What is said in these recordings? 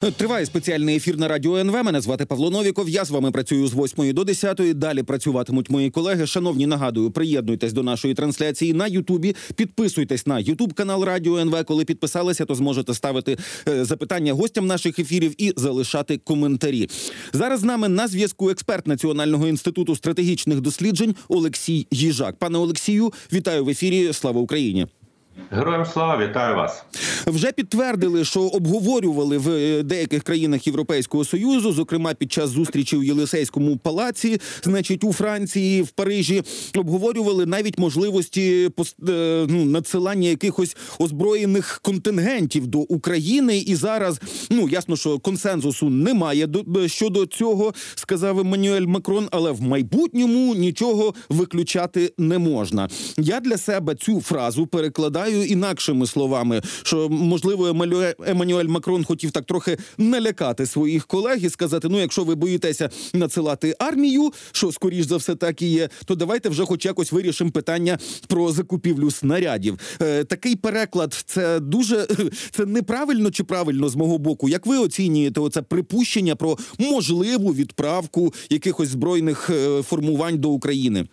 Триває спеціальний ефір на радіо НВ. Мене звати Павло Новіков. Я з вами працюю з 8 до 10. Далі працюватимуть мої колеги. Шановні, нагадую, приєднуйтесь до нашої трансляції на Ютубі. Підписуйтесь на Ютуб канал Радіо НВ. Коли підписалися, то зможете ставити е, запитання гостям наших ефірів і залишати коментарі. Зараз з нами на зв'язку експерт Національного інституту стратегічних досліджень Олексій Їжак. Пане Олексію, вітаю в ефірі. Слава Україні! Героям слава вітаю вас. Вже підтвердили, що обговорювали в е, деяких країнах Європейського союзу, зокрема під час зустрічі в Єлисейському палаці, значить у Франції, в Парижі, обговорювали навіть можливості е, ну, надсилання якихось озброєних контингентів до України. І зараз ну ясно, що консенсусу немає до щодо цього, сказав Еммануель Макрон, але в майбутньому нічого виключати не можна. Я для себе цю фразу перекладаю вважаю інакшими словами, що можливо Еммануель Макрон хотів так трохи налякати своїх колег і сказати: ну, якщо ви боїтеся надсилати армію, що скоріш за все так і є, то давайте вже, хоч якось, вирішимо питання про закупівлю снарядів. Е, такий переклад це дуже це неправильно чи правильно з мого боку. Як ви оцінюєте оце припущення про можливу відправку якихось збройних е, формувань до України?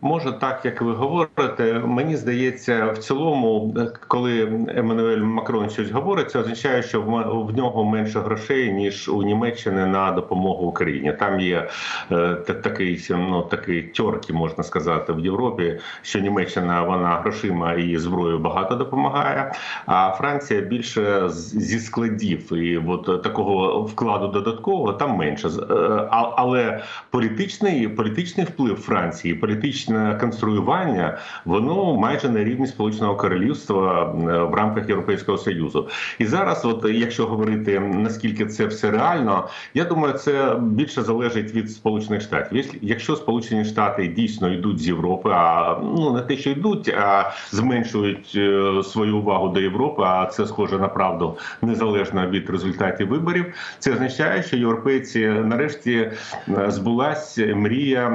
Може, так як ви говорите, мені здається, в цілому, коли Еммануель Макрон щось говорить, це означає, що в нього менше грошей ніж у Німеччини на допомогу Україні. Там є е, такий ну такий тьорки, можна сказати, в Європі, що Німеччина вона грошима і зброєю багато допомагає. А Франція більше зі складів і от такого вкладу додаткового там менше. Е, але політичний політичний вплив Франції, політичний конструювання, воно майже на рівні Сполученого Королівства в рамках Європейського союзу. І зараз, от якщо говорити наскільки це все реально, я думаю, це більше залежить від Сполучених Штатів. Якщо Сполучені Штати дійсно йдуть з Європи, а ну не те, що йдуть, а зменшують е, свою увагу до Європи, а це схоже на правду незалежно від результатів виборів. Це означає, що європейці нарешті е, збулась мрія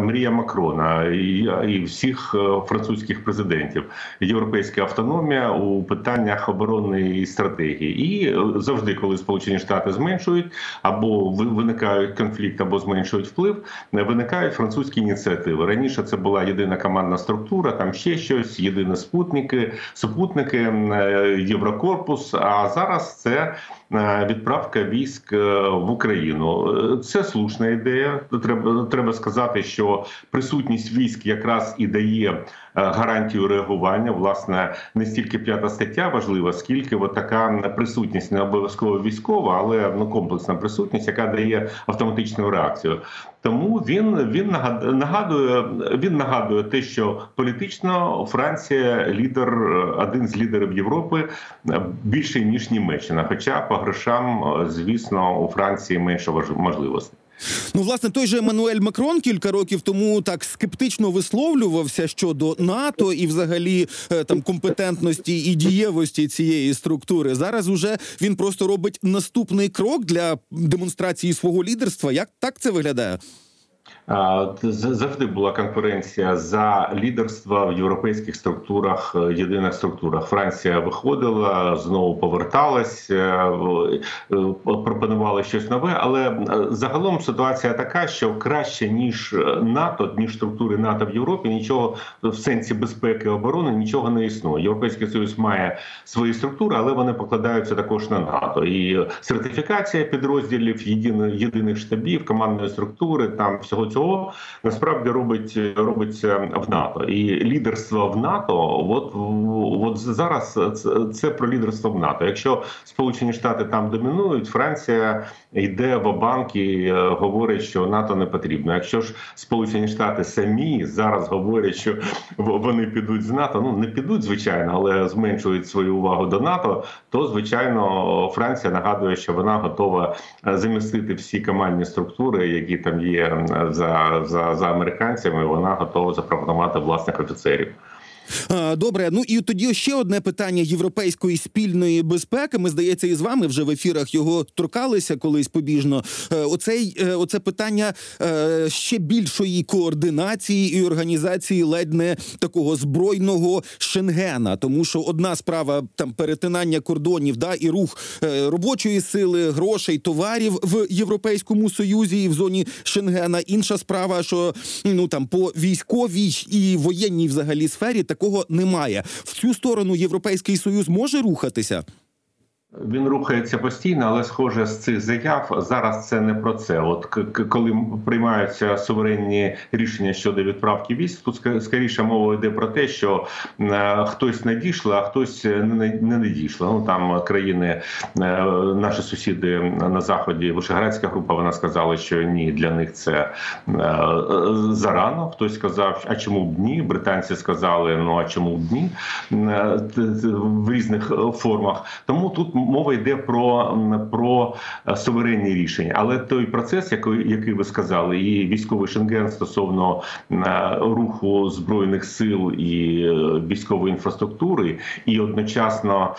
мрія Макрона і всіх е, французьких президентів. Європейська автономія у питаннях оборонної стратегії, і е, завжди, коли Сполучені Штати зменшують або виникають конфлікт, або зменшують вплив, е, виникають французькі ініціативи. Раніше це була єдина командна структура, там ще щось, єдині спутники, супутники Єврокорпус. А зараз це відправка військ в Україну. Це слушна ідея. Треба треба сказати, що присутність військ якраз і дає е, гарантію реагування. Власне, не стільки п'ята стаття важлива, скільки от така присутність не обов'язково військова, але ну комплексна присутність, яка дає автоматичну реакцію. Тому він він нагадує він нагадує те, що політично Франція лідер, один з лідерів Європи більше ніж Німеччина. Хоча по грошам, звісно, у Франції менше можливостей. Ну, власне, той же Еммануель Макрон кілька років тому так скептично висловлювався щодо НАТО і, взагалі, е, там компетентності і дієвості цієї структури. Зараз уже він просто робить наступний крок для демонстрації свого лідерства. Як так це виглядає? Завжди була конкуренція за лідерство в європейських структурах, е, єдиних структурах. Франція виходила, знову поверталась, е, е, пропонувала щось нове. Але загалом ситуація така, що краще ніж НАТО, ніж структури НАТО в Європі, нічого в сенсі безпеки оборони нічого не існує. Європейський союз має свої структури, але вони покладаються також на НАТО. І сертифікація підрозділів єдиних штабів, командної структури там всього цього цього насправді робить робиться в НАТО і лідерство в НАТО. От от зараз це, про лідерство в НАТО. Якщо Сполучені Штати там домінують, Франція йде в банк і е, говорить, що НАТО не потрібно. Якщо ж Сполучені Штати самі зараз говорять, що вони підуть з НАТО, ну не підуть звичайно, але зменшують свою увагу до НАТО, то звичайно Франція нагадує, що вона готова е, замістити всі командні структури, які там є за за, за американцями, вона готова запропонувати власних офіцерів. Добре, ну і тоді ще одне питання європейської спільної безпеки. Ми здається, і з вами вже в ефірах його торкалися колись побіжно. Е, Оцей е, оце питання е, ще більшої координації і організації ледь не такого збройного шенгена. Тому що одна справа там перетинання кордонів, да і рух робочої сили, грошей, товарів в Європейському Союзі і в зоні Шенгена. Інша справа, що ну там по військовій і воєнній взагалі сфері такого немає. В цю сторону Європейський Союз може рухатися. Він рухається постійно, але схоже з цих заяв зараз це не про це. От коли приймаються суверенні рішення щодо відправки військ, тут скоріше мова йде про те, що е, хтось надійшло, а хтось не, надійшло. Ну там країни, е, наші сусіди на заході, Вишеградська група, вона сказала, що ні, для них це е, зарано. Хтось сказав, а чому б ні? Британці сказали, ну а чому б ні? В різних формах. Тому тут мова йде про, про е, суверенні рішення. Але той процес, який, який ви сказали, і військовий шенген стосовно е, руху збройних сил і е, військової інфраструктури, і одночасно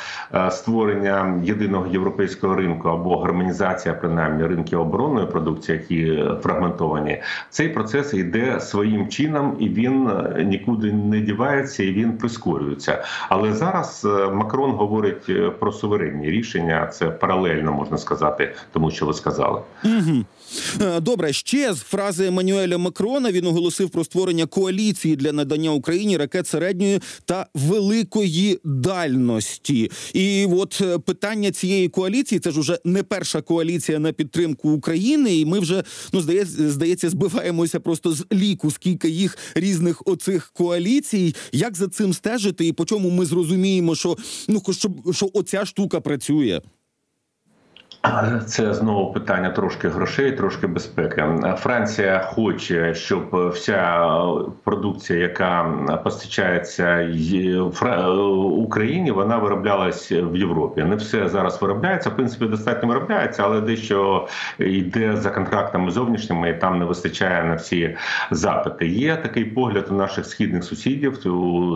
створення єдиного європейського ринку або гармонізація принаймні ринків оборонної продукції, які фрагментовані, цей процес йде своїм чином, і він нікуди не дівається, і він прискорюється. Але зараз Макрон говорить про суверенні рішення. Це паралельно можна сказати, тому що ви сказали. Угу. Добре, ще з фрази Еммануеля Макрона він оголосив про створення коаліції для надання Україні ракет середньої та великої дальності. І от е, питання цієї коаліції це ж уже не перша коаліція на підтримку України, і ми вже ну здається, здається, збиваємося просто з ліку, скільки їх різних оцих коаліцій. Як за цим стежити, і по чому ми зрозуміємо, що ну що, що оця штука працює. Це знову питання трошки грошей, трошки безпеки. Франція хоче, щоб вся продукція, яка постачається Україні, вона вироблялась в Європі. Не все зараз виробляється. В принципі, достатньо виробляється, але дещо йде за контрактами зовнішніми, і там не вистачає на всі запити. Є такий погляд у наших східних сусідів,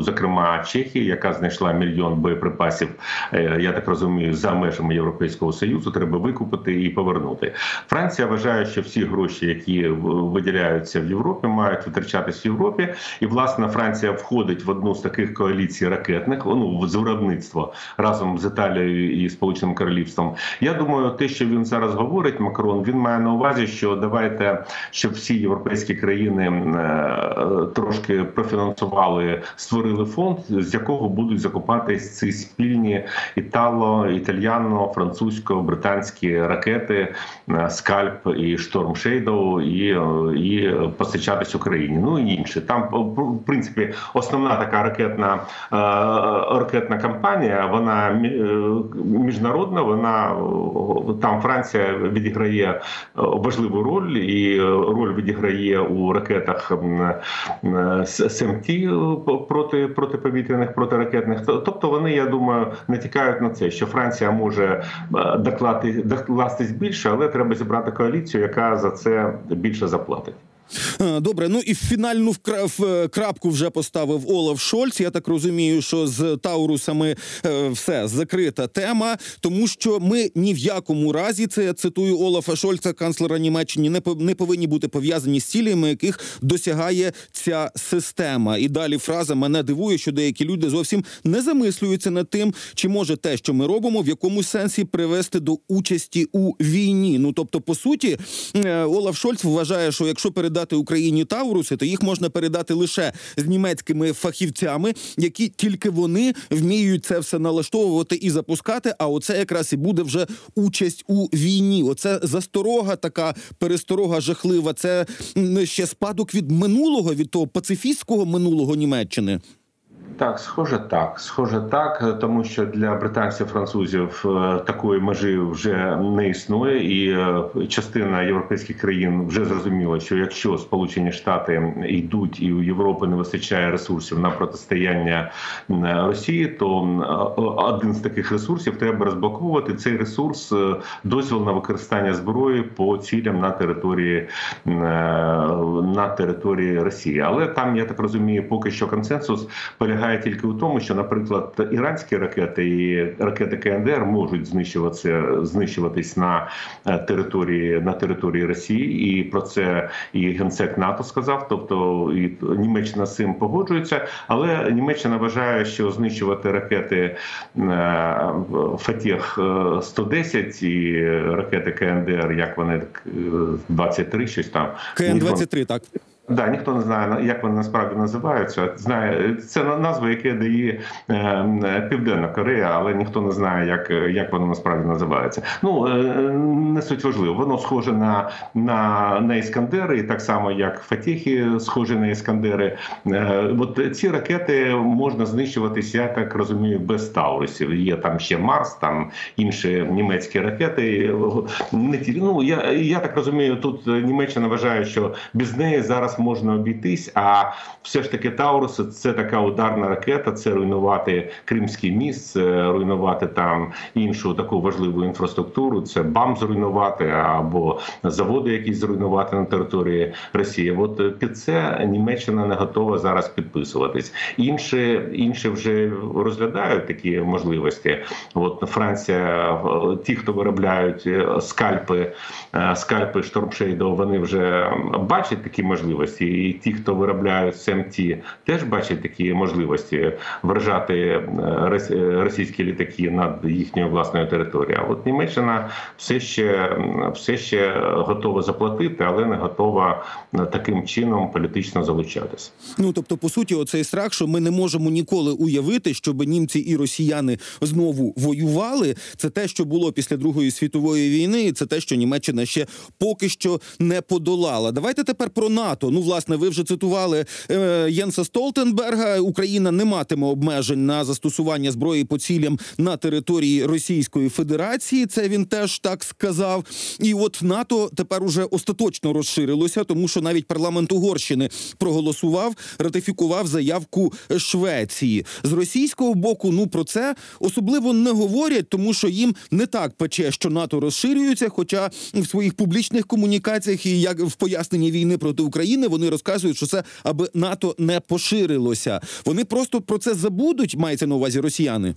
зокрема Чехії, яка знайшла мільйон боєприпасів. е, Я так розумію, за межами Європейського союзу треба викупити і повернути. Франція вважає, що всі гроші, які виділяються в Європі, мають витрачатись в Європі. І власне Франція входить в одну з таких коаліцій ракетних, ну з виробництва разом з Італією і Сполученим Королівством. Я думаю, те, що він зараз говорить, Макрон, він має на увазі, що давайте, щоб всі європейські країни е, трошки профінансували, створили фонд, з якого будуть закупатись ці спільні італо, італьяно, французько, британські ракети е, Скальп і Шторм Шейдоу, і, е, і постачатись Україні. Ну і інше. Там в принципі основна така ракетна е, ракетна кампанія. Вона е, міжнародна. Вона е, там Франція відіграє е, важливу роль, і е, роль відіграє у ракетах е, SAMP/T проти протиповітряних протиракетних. Тобто вони, я думаю, не тікають на це, що Франція може е, доклати докластись більше, але треба зібрати коаліцію, яка за це більше заплатить. Е, Добре, ну і фінальну е, крапку вже поставив Олаф Шольц. Я так розумію, що з Таурусами е, все закрита тема, тому що ми ні в якому разі це я цитую Олафа Шольца, канцлера Німеччини, не по- не повинні бути пов'язані з цілями, яких досягає ця система. І далі фраза мене дивує, що деякі люди зовсім не замислюються над тим, чи може те, що ми робимо, в якомусь сенсі привести до участі у війні. Ну тобто, по суті, Олаф Шольц вважає, що якщо передати Україні Тауруси, то їх можна передати лише з німецькими фахівцями, які тільки вони вміють це все налаштовувати і запускати. А оце якраз і буде вже участь у війні. Оце засторога, така пересторога жахлива. Це ще спадок від минулого, від того пацифістського минулого Німеччини. Так, схоже, так. Схоже, так, тому що для британців, французів е, такої межі вже не існує, і е, частина європейських країн вже зрозуміла, що якщо Сполучені Штати йдуть і у Європи не вистачає ресурсів на протистояння Росії, то один з таких ресурсів треба розблоковувати. Цей ресурс е, дозвіл на використання зброї по цілям на території на території Росії. Але там я так розумію, поки що консенсус полягає полягає тільки у тому, що, наприклад, іранські ракети і ракети КНДР можуть знищуватися знищуватись на е, території на території Росії, і про це і генсек НАТО сказав. Тобто і Німеччина з цим погоджується, але Німеччина вважає, що знищувати ракети е, Фатєх 110 і ракети КНДР, як вони е, 23, щось там КН 23 так. Да, ніхто не знає як вони насправді називаються. Знає це на- назва, яке дає е, Південна Корея, але ніхто не знає, як, як воно насправді називається. Ну е, не суть важливо. Воно схоже на, на, на іскандери, і так само як Фатіхи схожі на іскандери. Е, от ці ракети можна знищуватися, я так розумію, без таурусів. Є там ще Марс, там інші німецькі ракети. Не ті, ну я, я так розумію, тут Німеччина вважає, що без неї зараз можна обійтись. А все ж таки Таурус це така ударна ракета. Це руйнувати Кримський міст, це руйнувати там іншу таку важливу інфраструктуру. Це БАМ зруйнувати або заводи, якісь зруйнувати на території Росії. От е, під це Німеччина не готова зараз підписуватись. Інші інші вже розглядають такі можливості. От Франція, ті, хто виробляють е, скальпи, е, скальпи Штормшейдо, вони вже бачать такі можливості. І ті, хто виробляють СМТ, теж бачать такі можливості вражати е, е, російські літаки над їхньою власною територією. А от Німеччина все ще все ще готова заплатити, але не готова е, таким чином політично залучатися. Ну тобто, по суті, оцей страх, що ми не можемо ніколи уявити, щоб німці і росіяни знову воювали. Це те, що було після Другої світової війни, і це те, що Німеччина ще поки що не подолала. Давайте тепер про НАТО. Ну, власне, ви вже цитували е, Єнса Столтенберга. Україна не матиме обмежень на застосування зброї по цілям на території Російської Федерації. Це він теж так сказав. І от НАТО тепер уже остаточно розширилося, тому що навіть парламент Угорщини проголосував, ратифікував заявку Швеції з російського боку. Ну про це особливо не говорять, тому що їм не так пече, що НАТО розширюється. Хоча в своїх публічних комунікаціях і як в поясненні війни проти України вони розказують, що це аби НАТО не поширилося. Вони просто про це забудуть. Мається на увазі росіяни.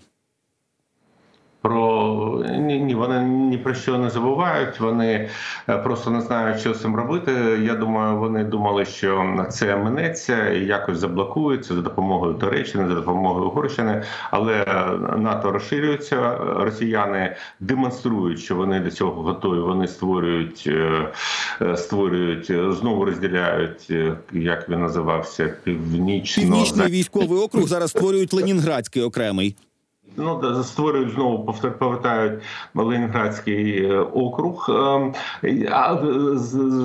Про ні, ні, вони ні про що не забувають. Вони е, просто не знають, що з цим робити. Я думаю, вони думали, що це минеться і якось заблокується за допомогою Туреччини, за допомогою Угорщини. Але НАТО розширюється. Росіяни демонструють, що вони до цього готові. Вони створюють, е, е, створюють е, знову розділяють, е, як він називався, північно Північний військовий округ зараз створюють Ленінградський окремий. Ну, створюють знову повертають Ленінградський е, округ, ем, а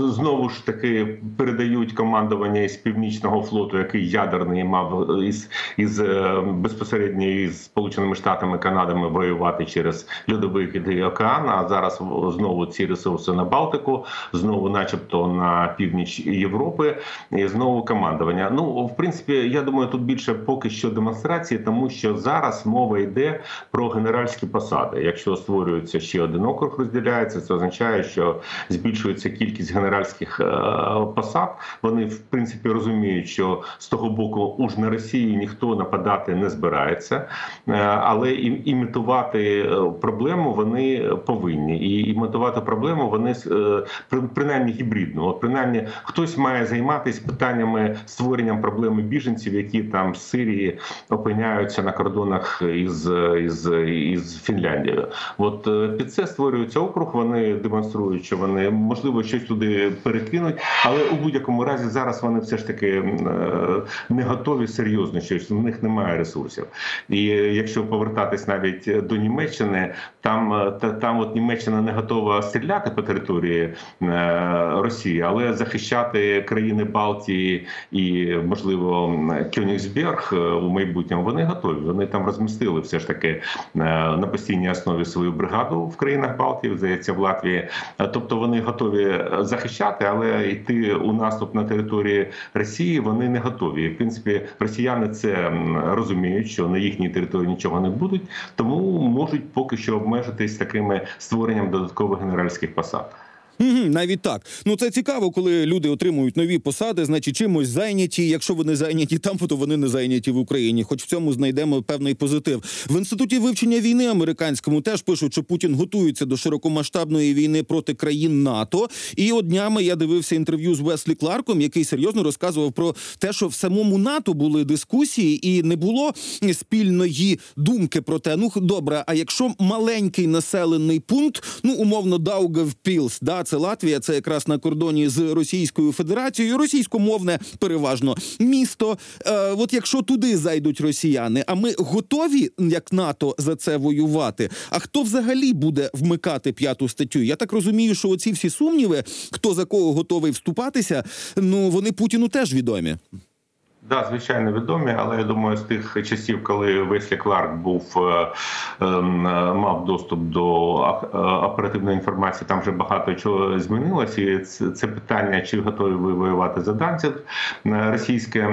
знову ж таки передають командування із північного флоту, який ядерний мав із, із е, безпосередньо із Сполученими Штатами Канадами воювати через льодовий і океан. А зараз знову ці ресурси на Балтику, знову, начебто, на північ Європи, і знову командування. Ну, в принципі, я думаю, тут більше поки що демонстрації, тому що зараз мова йде про генеральські посади. Якщо створюється ще один округ, розділяється, це означає, що збільшується кількість генеральських е, посад. Вони в принципі розуміють, що з того боку уж на Росію ніхто нападати не збирається, Е, але імітувати е, проблему вони повинні. І імітувати проблему вони при- принаймні гібридно. От принаймні хтось має займатися питаннями створенням проблеми біженців, які там з Сирії опиняються на кордонах із, із, із Фінляндією. От е, під це створюється округ. Вони демонструють, що вони можливо щось туди перекинуть, але у будь-якому разі зараз вони все ж таки е, не готові серйозно щось. У них немає ресурсів. І якщо повертатись навіть до Німеччини, там е, та там от Німеччина не готова стріляти по території е, Росії, але захищати країни Балтії і можливо Кьонігсберг е, у майбутньому вони готові. Вони там розмістили все ж таки е, на постійній основі свою бригаду в країнах Балтії, здається, в Латвії. Е, Тобто вони готові е, захищати, але йти у наступ на території Росії вони не готові. В принципі, росіяни це розуміють, що на їхній території нічого не будуть, тому можуть поки що обмежитись такими створенням додаткових генеральських посад. Угу, навіть так. Ну це цікаво, коли люди отримують нові посади, значить чимось зайняті. Якщо вони зайняті там, то вони не зайняті в Україні. Хоч в цьому знайдемо певний позитив. В інституті вивчення війни американському теж пишуть, що Путін готується до широкомасштабної війни проти країн НАТО. І от днями я дивився інтерв'ю з Веслі Кларком, який серйозно розказував про те, що в самому НАТО були дискусії, і не було спільної думки про те, ну добре, а якщо маленький населений пункт, ну умовно Даугавпілс, да, це Латвія, це якраз на кордоні з Російською Федерацією, російськомовне переважно місто. Е, от якщо туди зайдуть росіяни, а ми готові як НАТО за це воювати. А хто взагалі буде вмикати п'яту статтю? Я так розумію, що оці всі сумніви, хто за кого готовий вступатися, ну вони Путіну теж відомі. Да, звичайно, відомі, але я думаю, з тих часів, коли Веслі Кларк був е, е, мав доступ до е, оперативної інформації, там вже багато чого змінилося. І це, питання, чи готові ви воювати за Данців російське,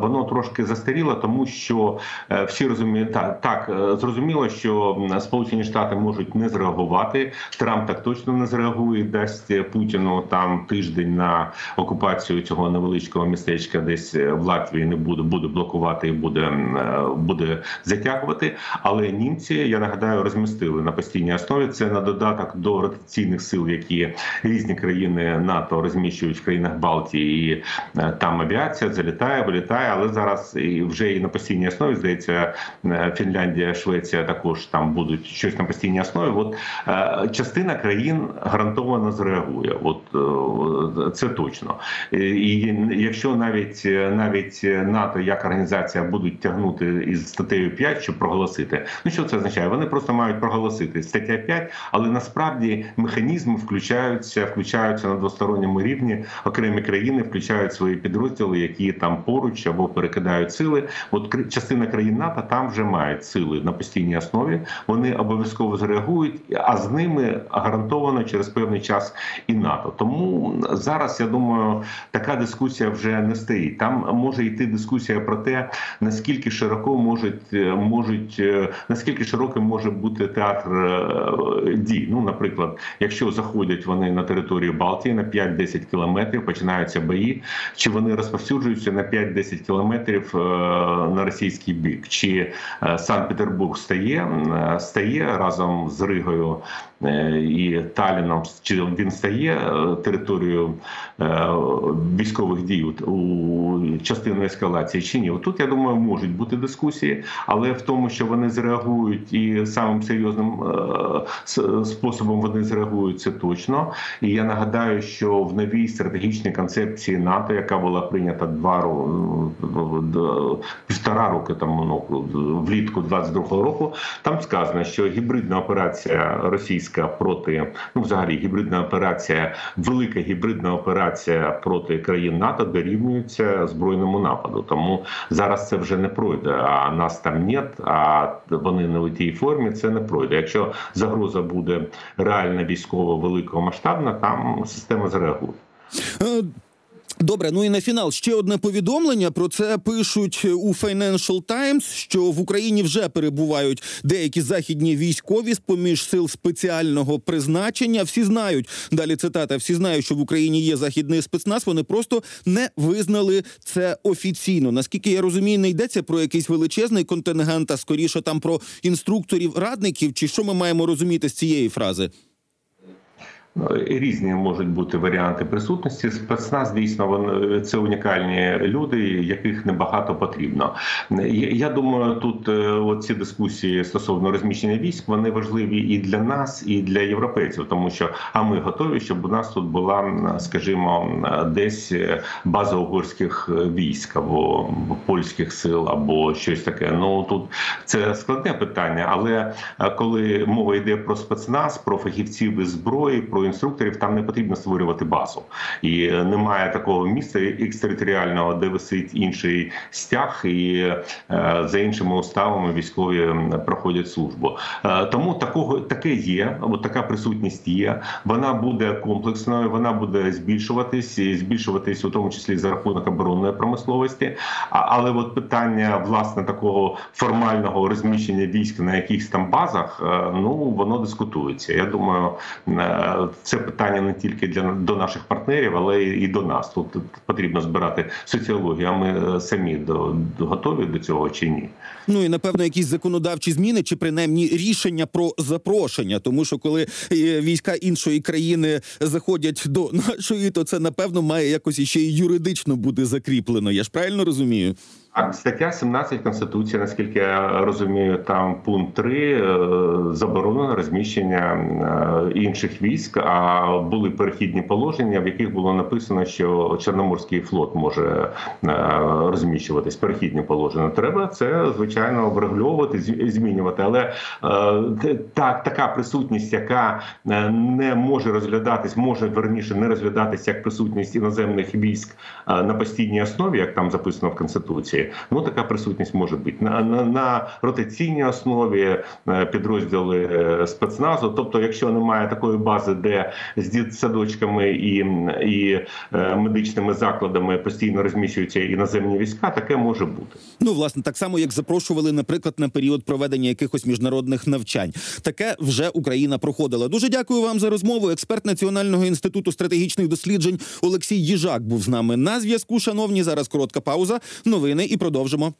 воно трошки застаріло, тому що всі розуміють так, так зрозуміло, що Сполучені Штати можуть не зреагувати. Трамп так точно не зреагує, дасть Путіну там тиждень на окупацію цього невеличкого містечка, десь в Латвії не буде, буде блокувати і буде, е, буде затягувати. Але німці, я нагадаю, розмістили на постійній основі. Це на додаток до ротаційних сил, які різні країни НАТО розміщують в країнах Балтії. І е, там авіація залітає, вилітає. Але зараз і вже і на постійній основі здається, е, Фінляндія, Швеція також там будуть щось на постійній основі. От частина країн гарантовано зреагує. От це точно. І якщо навіть навіть НАТО як організація будуть тягнути із статтею 5, щоб проголосити, ну що це означає? Вони просто мають проголосити стаття 5, але насправді механізми включаються, включаються на двосторонньому рівні. Окремі країни включають свої підрозділи, які там поруч або перекидають сили. От частина країн НАТО там вже мають сили на постійній основі. Вони обов'язково зреагують, а з ними гарантовано через певний час і НАТО. Тому зараз я думаю, така дискусія вже не стоїть. Там може йти дискусія про те, наскільки широко можуть можуть е, наскільки широким може бути театр е, дій. Ну, наприклад, якщо заходять вони на територію Балтії на 5-10 кілометрів, починаються бої, чи вони розповсюджуються на 5-10 кілометрів е, на російський бік, чи е, Санкт-Петербург стає е, стає разом з Ригою е, і Таліном, чи він стає е, територією е, військових дій у- частину ескалації, чи ні? Тут я думаю, можуть бути дискусії, але в тому, що вони зреагують і самим серйозним е, способом вони зреагують, це точно. І я нагадаю, що в новій стратегічній концепції НАТО, яка була прийнята два ро- д- півтора роки тому ну, влітку 22-го року, там сказано, що гібридна операція російська проти ну, взагалі гібридна операція, велика гібридна операція проти країн НАТО дорівнюється збройному нападу. Тому зараз це вже не пройде. А нас там нет, а вони не у тій формі. Це не пройде. Якщо загроза буде реальна військово великого масштабна, там система зреагує. Добре, ну і на фінал ще одне повідомлення. Про це пишуть у Financial Times, що в Україні вже перебувають деякі західні військові з поміж сил спеціального призначення. Всі знають далі. Цитата: всі знають, що в Україні є західний спецназ. Вони просто не визнали це офіційно. Наскільки я розумію, не йдеться про якийсь величезний контингент, а скоріше там про інструкторів, радників. Чи що ми маємо розуміти з цієї фрази? Ну, Різні можуть бути варіанти присутності. Спецназ дійсно вони це унікальні люди, яких небагато потрібно. Я- Я думаю, тут е, оці дискусії стосовно розміщення військ вони важливі і для нас, і для європейців, тому що а ми готові, щоб у нас тут була, скажімо, десь е, база угорських е, військ або польських сил, або щось таке. Ну тут це складне питання, але е, коли мова йде про спецназ, про фахівців із зброї, про інструкторів, там не потрібно створювати базу, і е, немає такого місця екстериторіального, де висить інший стяг, і е, за іншими уставами військові проходять службу. Е, Тому такого таке є. От така присутність є. Вона буде комплексною, вона буде збільшуватись, і збільшуватись у тому числі за рахунок оборонної промисловості. Але от питання власне такого формального розміщення військ на якихось там базах, ну воно дискутується. Я думаю, це питання не тільки для до наших партнерів, але і до нас. Тут потрібно збирати соціологію. А ми е, самі до, до готові до цього чи ні? Ну і напевно якісь законодавчі зміни, чи принаймні рішення про запрошення, тому що коли е, війська іншої країни заходять до нашої, то це напевно має якось іще й юридично бути закріплено. Я ж правильно розумію? Стаття 17 Конституції, наскільки я розумію, там пункт 3 е, заборонено розміщення е, інших військ. А були перехідні положення, в яких було написано, що Чорноморський флот може е, розміщуватись. Перехідні положення. Треба це звичайно врегульовувати, змінювати. Але е, та така присутність, яка не може розглядатись, може верніше не розглядатись як присутність іноземних військ на постійній основі, як там записано в конституції. Ну така присутність може бути на, на, на ротаційній основі е, підрозділи е, спецназу. Тобто, якщо немає такої бази, де з дитсадочками і, і е, медичними закладами постійно розміщуються іноземні війська, таке може бути. Ну, власне, так само як запрошували, наприклад, на період проведення якихось міжнародних навчань. Таке вже Україна проходила. Дуже дякую вам за розмову. Експерт Національного інституту стратегічних досліджень Олексій Їжак був з нами на зв'язку. Шановні, зараз коротка пауза. Новини і продовжимо.